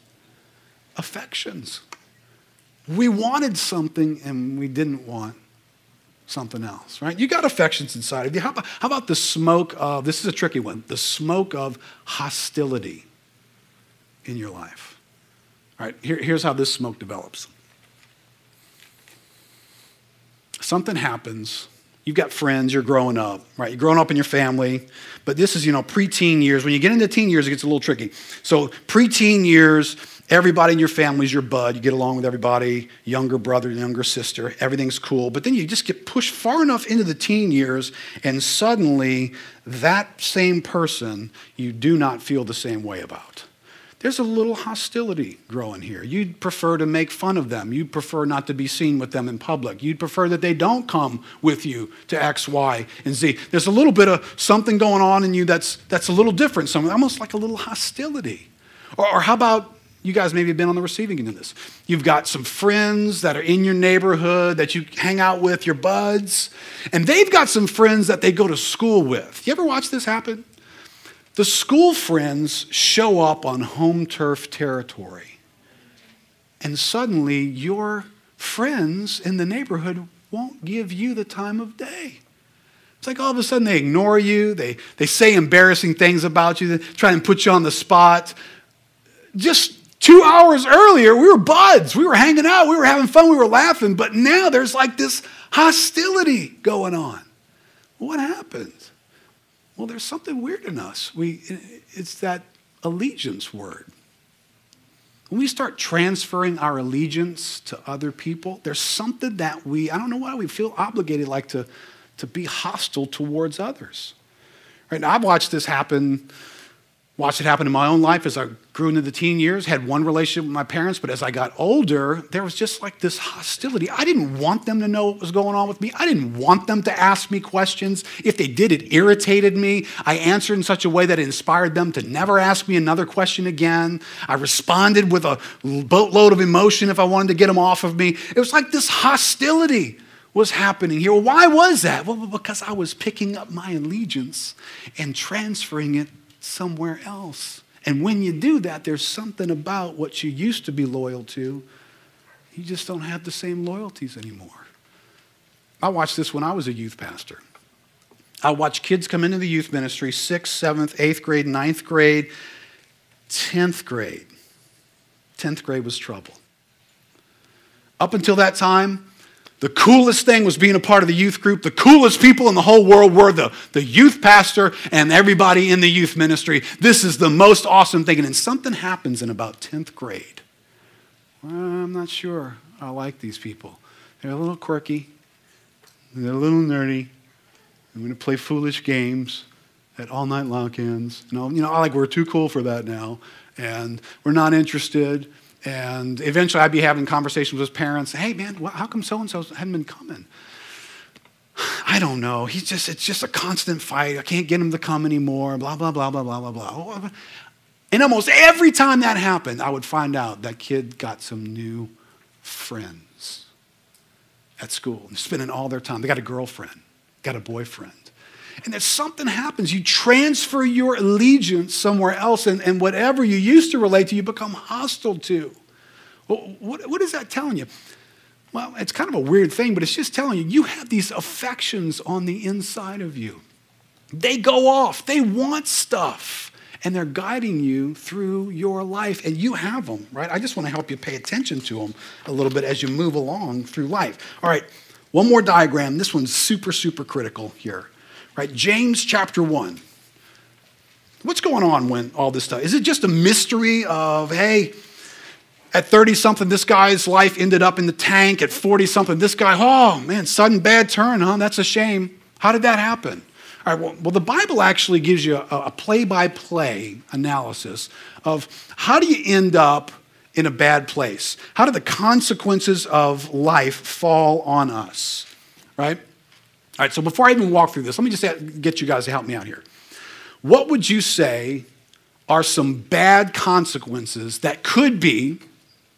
Affections. We wanted something and we didn't want something else, right? You got affections inside of you. How about, how about the smoke of, this is a tricky one, the smoke of hostility in your life? All right, here, here's how this smoke develops. Something happens. You've got friends, you're growing up, right? You're growing up in your family, but this is, you know, preteen years. When you get into teen years, it gets a little tricky. So, preteen years, everybody in your family is your bud. You get along with everybody, younger brother, younger sister, everything's cool. But then you just get pushed far enough into the teen years, and suddenly that same person you do not feel the same way about there's a little hostility growing here. You'd prefer to make fun of them. You'd prefer not to be seen with them in public. You'd prefer that they don't come with you to X, Y, and Z. There's a little bit of something going on in you that's, that's a little different, some, almost like a little hostility. Or, or how about you guys maybe have been on the receiving end of this? You've got some friends that are in your neighborhood that you hang out with, your buds, and they've got some friends that they go to school with. You ever watch this happen? The school friends show up on home turf territory, and suddenly your friends in the neighborhood won't give you the time of day. It's like all of a sudden they ignore you, they, they say embarrassing things about you, they try and put you on the spot. Just two hours earlier, we were buds, we were hanging out, we were having fun, we were laughing, but now there's like this hostility going on. What happened? Well, there's something weird in us. We, it's that allegiance word. When we start transferring our allegiance to other people, there's something that we, I don't know why we feel obligated like to, to be hostile towards others. Right now, I've watched this happen Watched it happen in my own life as I grew into the teen years, had one relationship with my parents, but as I got older, there was just like this hostility. I didn't want them to know what was going on with me. I didn't want them to ask me questions. If they did, it irritated me. I answered in such a way that it inspired them to never ask me another question again. I responded with a boatload of emotion if I wanted to get them off of me. It was like this hostility was happening here. Why was that? Well, because I was picking up my allegiance and transferring it somewhere else. And when you do that, there's something about what you used to be loyal to. You just don't have the same loyalties anymore. I watched this when I was a youth pastor. I watched kids come into the youth ministry, sixth, seventh, eighth grade, ninth grade, 10th grade. 10th grade was trouble. Up until that time, the coolest thing was being a part of the youth group. The coolest people in the whole world were the, the youth pastor and everybody in the youth ministry. This is the most awesome thing. And something happens in about 10th grade. Well, I'm not sure I like these people. They're a little quirky, they're a little nerdy. I'm going to play foolish games at all night lock ins. You know, you know, like we're too cool for that now, and we're not interested. And eventually I'd be having conversations with parents. Hey, man, how come so and so hadn't been coming? I don't know. He's just, it's just a constant fight. I can't get him to come anymore. Blah, blah, blah, blah, blah, blah, blah. And almost every time that happened, I would find out that kid got some new friends at school, and spending all their time. They got a girlfriend, got a boyfriend. And if something happens, you transfer your allegiance somewhere else, and, and whatever you used to relate to, you become hostile to. Well, what, what is that telling you? Well, it's kind of a weird thing, but it's just telling you you have these affections on the inside of you. They go off, they want stuff, and they're guiding you through your life, and you have them, right? I just want to help you pay attention to them a little bit as you move along through life. All right, one more diagram. This one's super, super critical here. Right? James chapter 1. What's going on when all this stuff? Is it just a mystery of, hey, at 30 something, this guy's life ended up in the tank. At 40 something, this guy, oh man, sudden bad turn, huh? That's a shame. How did that happen? All right, well, well the Bible actually gives you a play by play analysis of how do you end up in a bad place? How do the consequences of life fall on us? Right? All right, so before I even walk through this, let me just get you guys to help me out here. What would you say are some bad consequences that could be,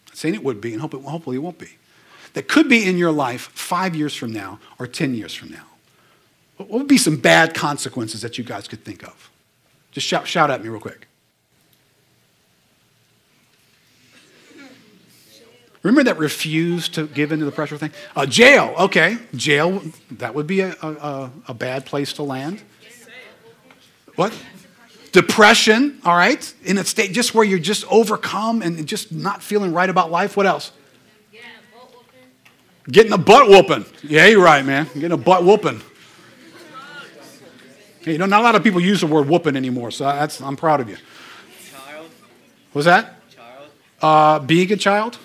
I'm saying it would be, and hopefully it won't be, that could be in your life five years from now or 10 years from now? What would be some bad consequences that you guys could think of? Just shout, shout at me real quick. Remember that refused to give into the pressure thing? Uh, jail, okay. Jail, that would be a, a, a bad place to land. What? Depression, all right? In a state just where you're just overcome and just not feeling right about life. What else? Getting a butt whooping. Yeah, you're right, man. Getting a butt whooping. Hey, you know, not a lot of people use the word whooping anymore, so that's, I'm proud of you. Child. Was that? Child. Uh, being a child?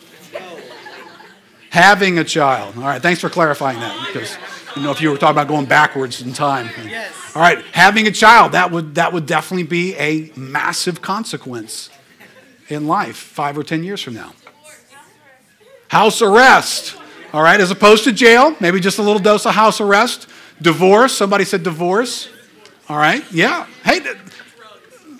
Having a child. All right, thanks for clarifying that because you know if you were talking about going backwards in time. Yes. All right, having a child that would that would definitely be a massive consequence in life 5 or 10 years from now. House arrest. All right, as opposed to jail, maybe just a little dose of house arrest. Divorce, somebody said divorce. All right, yeah. Hey,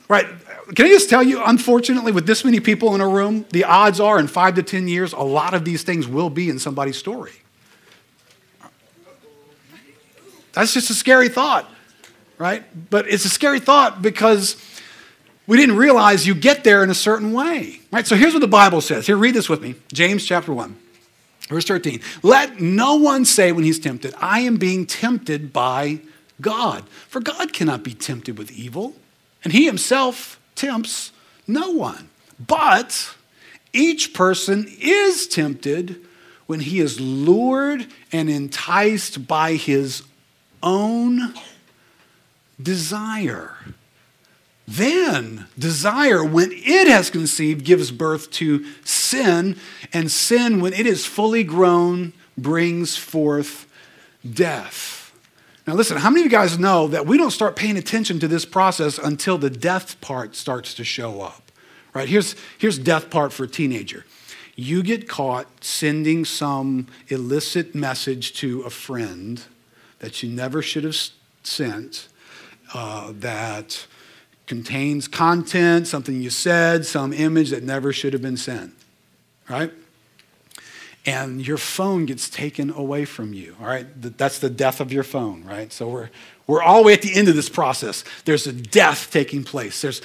right, can I just tell you, unfortunately, with this many people in a room, the odds are in five to 10 years, a lot of these things will be in somebody's story. That's just a scary thought, right? But it's a scary thought because we didn't realize you get there in a certain way, right? So here's what the Bible says. Here, read this with me James chapter 1. Verse 13, let no one say when he's tempted, I am being tempted by God. For God cannot be tempted with evil, and he himself tempts no one. But each person is tempted when he is lured and enticed by his own desire. Then desire, when it has conceived, gives birth to sin, and sin, when it is fully grown, brings forth death. Now, listen, how many of you guys know that we don't start paying attention to this process until the death part starts to show up? Right? Here's, here's death part for a teenager. You get caught sending some illicit message to a friend that you never should have sent, uh, that contains content, something you said, some image that never should have been sent, right? And your phone gets taken away from you, all right? That's the death of your phone, right? So we're, we're all the way at the end of this process. There's a death taking place. There's,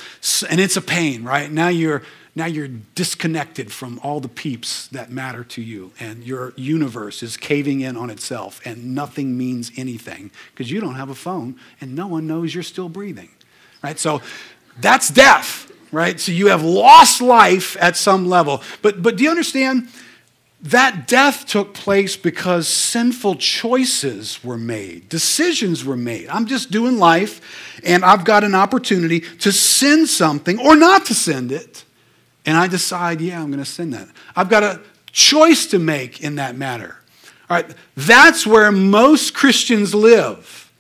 and it's a pain, right? Now you're, now you're disconnected from all the peeps that matter to you, and your universe is caving in on itself, and nothing means anything because you don't have a phone, and no one knows you're still breathing right? So that's death, right? So you have lost life at some level. But, but do you understand? That death took place because sinful choices were made, decisions were made. I'm just doing life, and I've got an opportunity to send something or not to send it. And I decide, yeah, I'm going to send that. I've got a choice to make in that matter. All right, that's where most Christians live.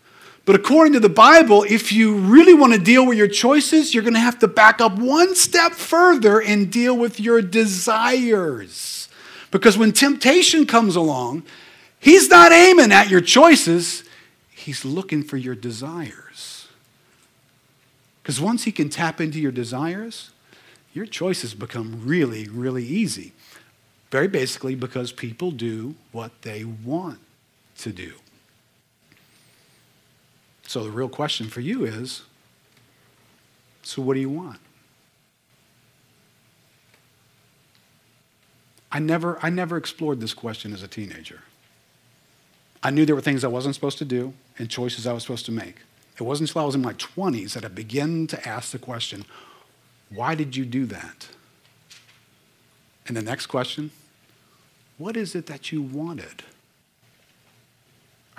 But according to the Bible, if you really want to deal with your choices, you're going to have to back up one step further and deal with your desires. Because when temptation comes along, He's not aiming at your choices, He's looking for your desires. Because once He can tap into your desires, your choices become really, really easy. Very basically, because people do what they want to do. So the real question for you is so what do you want? I never, I never explored this question as a teenager. I knew there were things I wasn't supposed to do and choices I was supposed to make. It wasn't until I was in my 20s that I began to ask the question, why did you do that? And the next question, what is it that you wanted?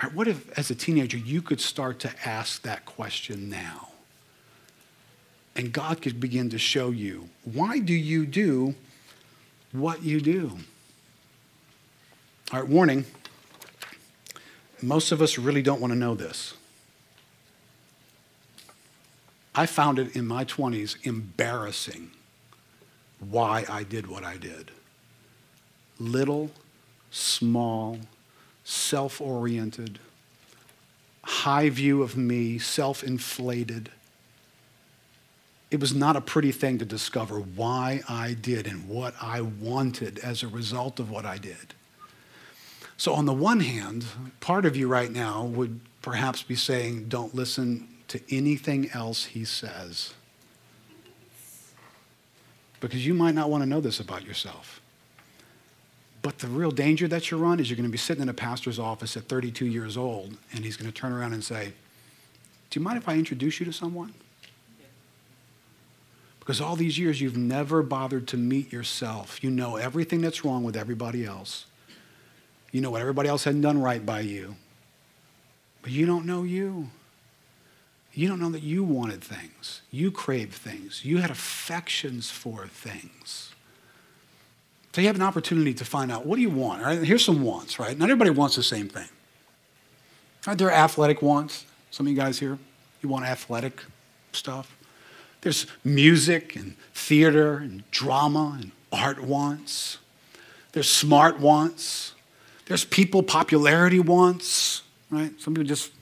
Right, what if, as a teenager, you could start to ask that question now? And God could begin to show you why do you do what you do? All right, warning. Most of us really don't want to know this. I found it in my 20s embarrassing why I did what I did. Little, small, self oriented, high view of me, self inflated. It was not a pretty thing to discover why I did and what I wanted as a result of what I did. So, on the one hand, part of you right now would perhaps be saying, don't listen to anything else he says. Because you might not want to know this about yourself. But the real danger that you run is you're going to be sitting in a pastor's office at 32 years old, and he's going to turn around and say, Do you mind if I introduce you to someone? Because all these years you've never bothered to meet yourself. You know everything that's wrong with everybody else. You know what everybody else hadn't done right by you. But you don't know you. You don't know that you wanted things. You craved things. You had affections for things. So you have an opportunity to find out what do you want? Right? Here's some wants, right? Not everybody wants the same thing. Right? There are athletic wants. Some of you guys here, you want athletic stuff. There's music and theater and drama and art wants. There's smart wants. There's people popularity wants, right? Some people just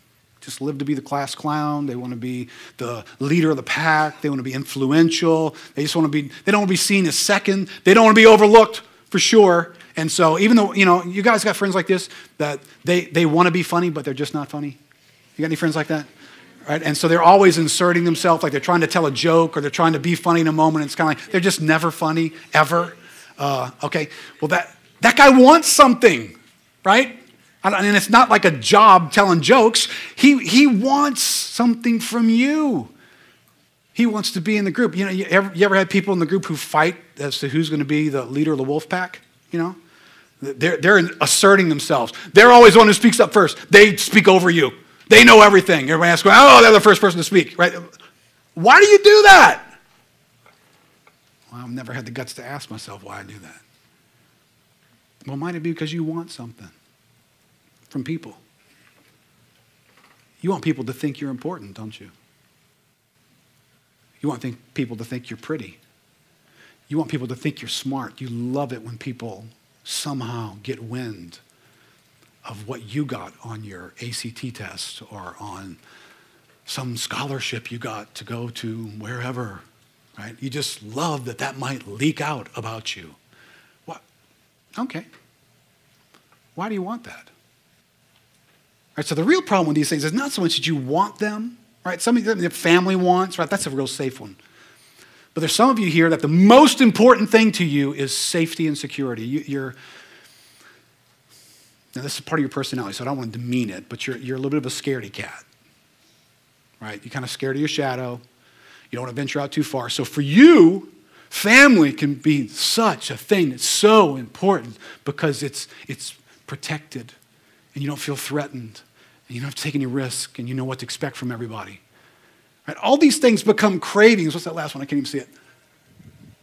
just live to be the class clown. They want to be the leader of the pack. They want to be influential. They just want to be, they don't want to be seen as second. They don't want to be overlooked for sure. And so even though, you know, you guys got friends like this that they, they want to be funny, but they're just not funny. You got any friends like that? Right? And so they're always inserting themselves like they're trying to tell a joke or they're trying to be funny in a moment. It's kind of like they're just never funny, ever. Uh, okay, well, that, That guy wants something, right? And it's not like a job telling jokes. He, he wants something from you. He wants to be in the group. You know, you ever, you ever had people in the group who fight as to who's going to be the leader of the wolf pack? You know, they're, they're asserting themselves. They're always the one who speaks up first. They speak over you. They know everything. Everybody asks, oh, they're the first person to speak, right? Why do you do that? Well, I've never had the guts to ask myself why I do that. Well, might it be because you want something from people? You want people to think you're important, don't you? You want think, people to think you're pretty. You want people to think you're smart. You love it when people somehow get wind of what you got on your ACT test or on some scholarship you got to go to wherever, right? You just love that that might leak out about you. What? Okay. Why do you want that? All right, so the real problem with these things is not so much that you want them, right? Some of them, the family wants, right? That's a real safe one. But there's some of you here that the most important thing to you is safety and security. You, are now this is part of your personality, so I don't want to demean it, but you're, you're a little bit of a scaredy cat, right? You're kind of scared of your shadow. You don't want to venture out too far. So for you, family can be such a thing that's so important because it's, it's protected and you don't feel threatened and you don't have to take any risk and you know what to expect from everybody. Right? All these things become cravings. What's that last one? I can't even see it.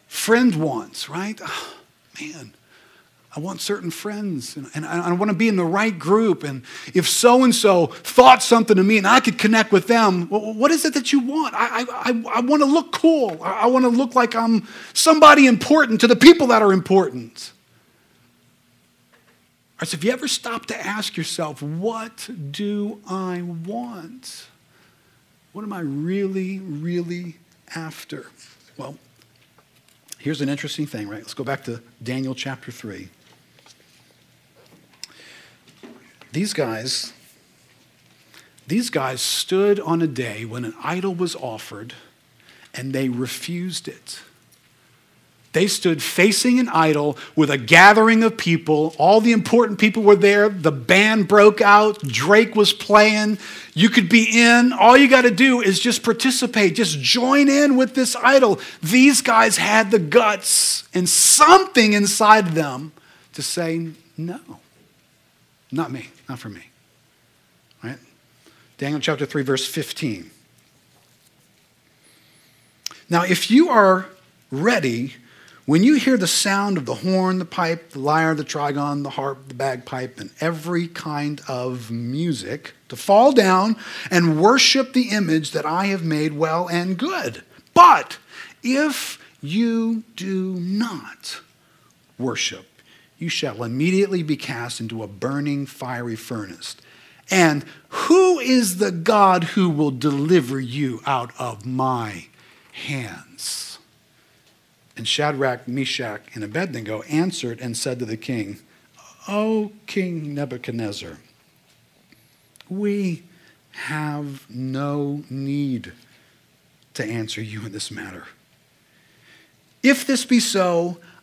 Friend wants, right? Oh, man. I want certain friends and, and I, I want to be in the right group. And if so and so thought something to me and I could connect with them, well, what is it that you want? I, I, I want to look cool. I, I want to look like I'm somebody important to the people that are important. So if you ever stop to ask yourself, what do I want? What am I really, really after? Well, here's an interesting thing, right? Let's go back to Daniel chapter 3. These guys, these guys stood on a day when an idol was offered and they refused it. They stood facing an idol with a gathering of people. All the important people were there. The band broke out. Drake was playing. You could be in. All you got to do is just participate, just join in with this idol. These guys had the guts and something inside them to say, no, not me, not for me. Right? Daniel chapter 3, verse 15. Now, if you are ready, when you hear the sound of the horn, the pipe, the lyre, the trigon, the harp, the bagpipe, and every kind of music, to fall down and worship the image that I have made well and good. But if you do not worship, you shall immediately be cast into a burning fiery furnace. And who is the God who will deliver you out of my hands? And Shadrach, Meshach, and Abednego answered and said to the king, O King Nebuchadnezzar, we have no need to answer you in this matter. If this be so,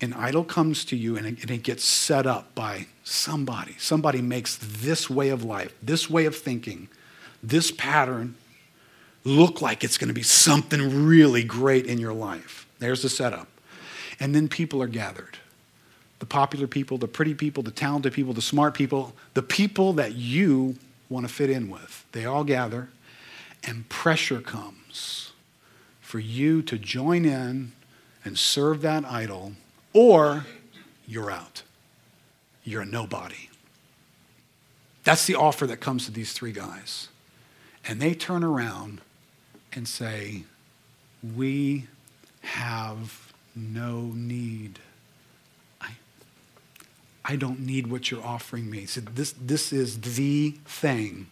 An idol comes to you and it, and it gets set up by somebody. Somebody makes this way of life, this way of thinking, this pattern look like it's going to be something really great in your life. There's the setup. And then people are gathered the popular people, the pretty people, the talented people, the smart people, the people that you want to fit in with. They all gather, and pressure comes for you to join in and serve that idol, or you're out. You're a nobody. That's the offer that comes to these three guys. And they turn around and say, We have no need I don't need what you're offering me. So this, this is the thing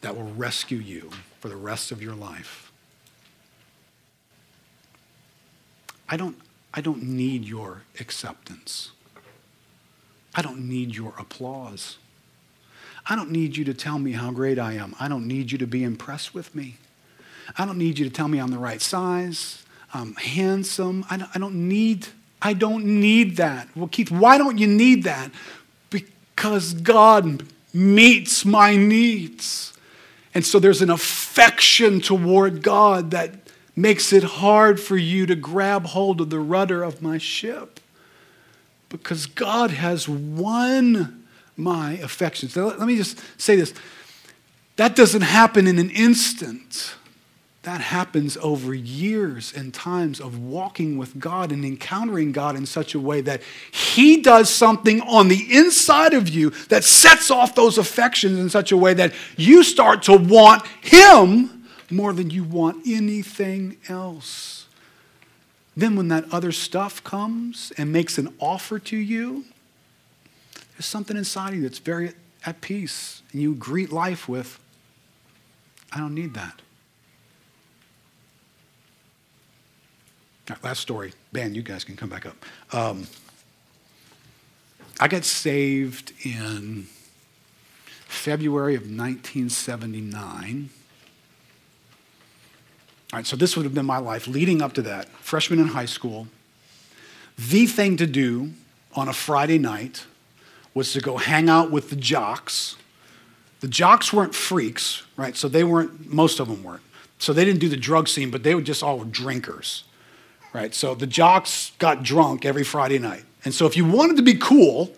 that will rescue you for the rest of your life. I don't, I don't need your acceptance. I don't need your applause. I don't need you to tell me how great I am. I don't need you to be impressed with me. I don't need you to tell me I'm the right size. I'm handsome. I don't, I don't need I don't need that. Well, Keith, why don't you need that? Because God meets my needs. And so there's an affection toward God that makes it hard for you to grab hold of the rudder of my ship. Because God has won my affections. Now, let me just say this that doesn't happen in an instant that happens over years and times of walking with God and encountering God in such a way that He does something on the inside of you that sets off those affections in such a way that you start to want Him more than you want anything else. Then, when that other stuff comes and makes an offer to you, there's something inside you that's very at peace, and you greet life with, I don't need that. last story. Ben, you guys can come back up. Um, I got saved in February of 1979. All right, so this would have been my life leading up to that. Freshman in high school. The thing to do on a Friday night was to go hang out with the jocks. The jocks weren't freaks, right? So they weren't, most of them weren't. So they didn't do the drug scene, but they were just all drinkers right? So the jocks got drunk every Friday night. And so if you wanted to be cool,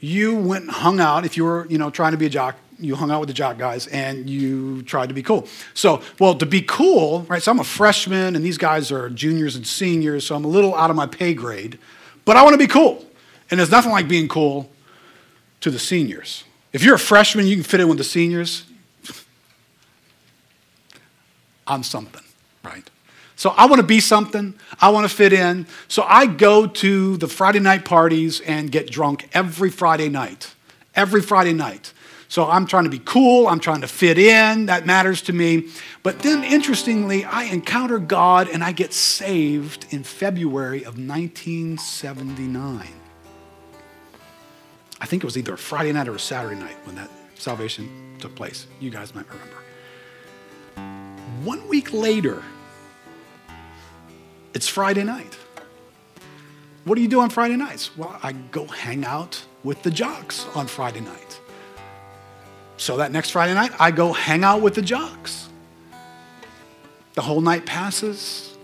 you went and hung out. If you were, you know, trying to be a jock, you hung out with the jock guys and you tried to be cool. So, well, to be cool, right? So I'm a freshman and these guys are juniors and seniors, so I'm a little out of my pay grade, but I want to be cool. And there's nothing like being cool to the seniors. If you're a freshman, you can fit in with the seniors. I'm something, right? So I want to be something. I want to fit in. So I go to the Friday night parties and get drunk every Friday night. Every Friday night. So I'm trying to be cool. I'm trying to fit in. That matters to me. But then, interestingly, I encounter God and I get saved in February of 1979. I think it was either a Friday night or a Saturday night when that salvation took place. You guys might remember. One week later, it's Friday night. What do you do on Friday nights? Well, I go hang out with the jocks on Friday night. So that next Friday night, I go hang out with the jocks. The whole night passes.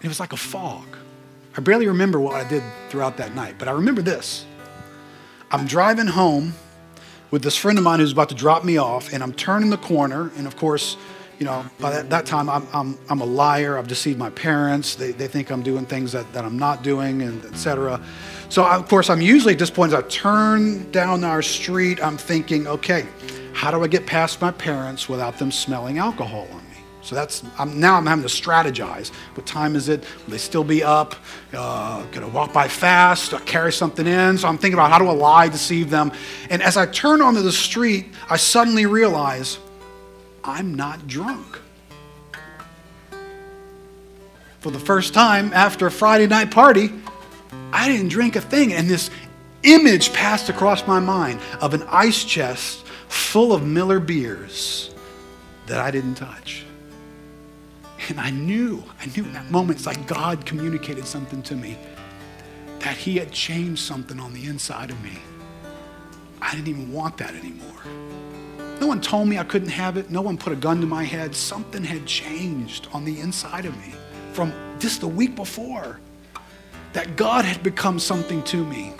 It was like a fog. I barely remember what I did throughout that night, but I remember this. I'm driving home with this friend of mine who's about to drop me off, and I'm turning the corner, and of course, you know, by that, that time, I'm, I'm, I'm a liar. I've deceived my parents. They, they think I'm doing things that, that I'm not doing, and etc. So, of course, I'm usually at this point, as I turn down our street, I'm thinking, okay, how do I get past my parents without them smelling alcohol on me? So that's I'm, now I'm having to strategize. What time is it? Will they still be up? Uh, gonna walk by fast? carry something in? So I'm thinking about how do I lie, deceive them. And as I turn onto the street, I suddenly realize I'm not drunk. For the first time after a Friday night party, I didn't drink a thing. And this image passed across my mind of an ice chest full of Miller beers that I didn't touch. And I knew, I knew in that moment, it's like God communicated something to me that He had changed something on the inside of me. I didn't even want that anymore. No one told me I couldn't have it. No one put a gun to my head. Something had changed on the inside of me from just the week before. That God had become something to me.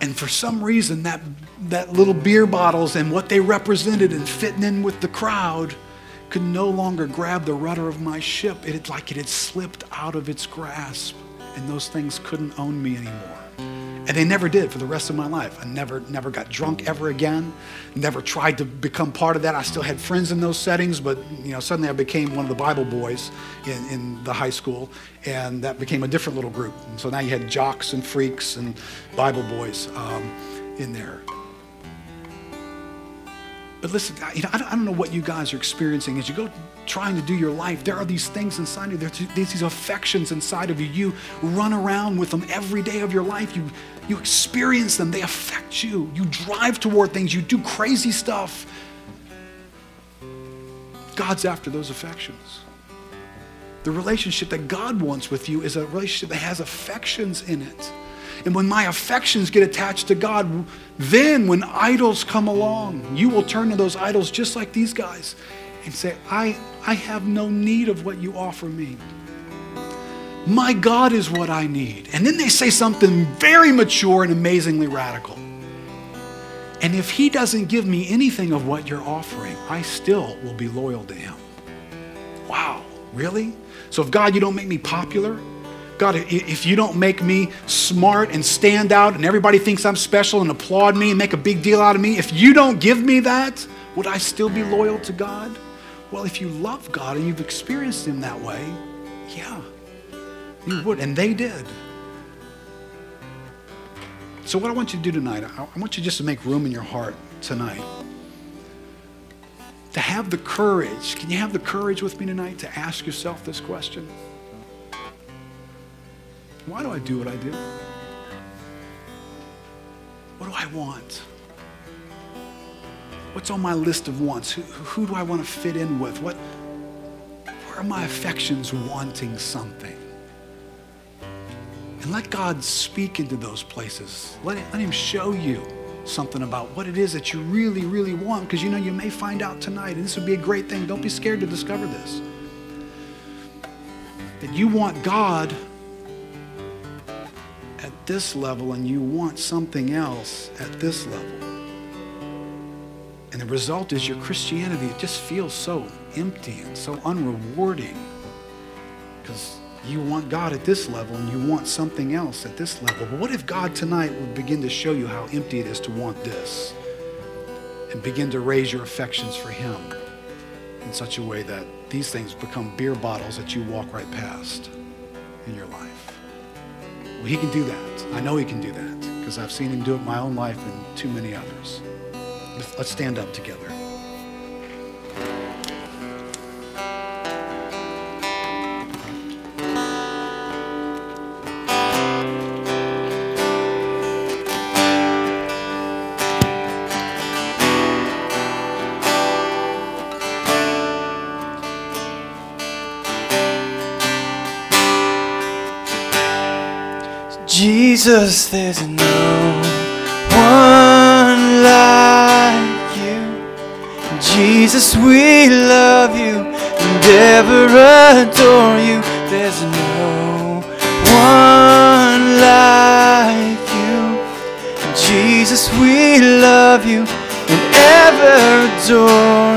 And for some reason, that, that little beer bottles and what they represented and fitting in with the crowd could no longer grab the rudder of my ship. It like it had slipped out of its grasp, and those things couldn't own me anymore. And they never did for the rest of my life. I never, never got drunk ever again. Never tried to become part of that. I still had friends in those settings, but you know, suddenly I became one of the Bible boys in, in the high school, and that became a different little group. And so now you had jocks and freaks and Bible boys um, in there. But listen, you know, I don't know what you guys are experiencing as you go trying to do your life. There are these things inside you. There's these affections inside of you. You run around with them every day of your life. You, you experience them. They affect you. You drive toward things. You do crazy stuff. God's after those affections. The relationship that God wants with you is a relationship that has affections in it. And when my affections get attached to God, then when idols come along, you will turn to those idols just like these guys and say, I, I have no need of what you offer me. My God is what I need. And then they say something very mature and amazingly radical. And if He doesn't give me anything of what you're offering, I still will be loyal to Him. Wow, really? So if God, you don't make me popular, God, if you don't make me smart and stand out and everybody thinks I'm special and applaud me and make a big deal out of me, if you don't give me that, would I still be loyal to God? Well, if you love God and you've experienced Him that way, yeah, you would. And they did. So, what I want you to do tonight, I want you just to make room in your heart tonight. To have the courage, can you have the courage with me tonight to ask yourself this question? Why do I do what I do? What do I want? What's on my list of wants? Who, who do I want to fit in with? What, where are my affections wanting something? And let God speak into those places. Let, let Him show you something about what it is that you really, really want because you know you may find out tonight, and this would be a great thing. Don't be scared to discover this. That you want God at this level and you want something else at this level. The result is your Christianity just feels so empty and so unrewarding because you want God at this level and you want something else at this level. But what if God tonight would begin to show you how empty it is to want this and begin to raise your affections for Him in such a way that these things become beer bottles that you walk right past in your life? Well, he can do that. I know he can do that because I've seen him do it in my own life and too many others. Let's stand up together. Jesus, there's no Jesus, we love you and ever adore you. There's no one like you. Jesus, we love you and ever adore you.